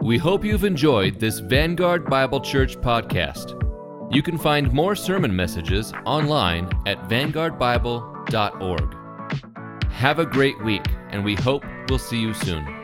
We hope you've enjoyed this Vanguard Bible Church podcast. You can find more sermon messages online at vanguardbible.org. Have a great week, and we hope we'll see you soon.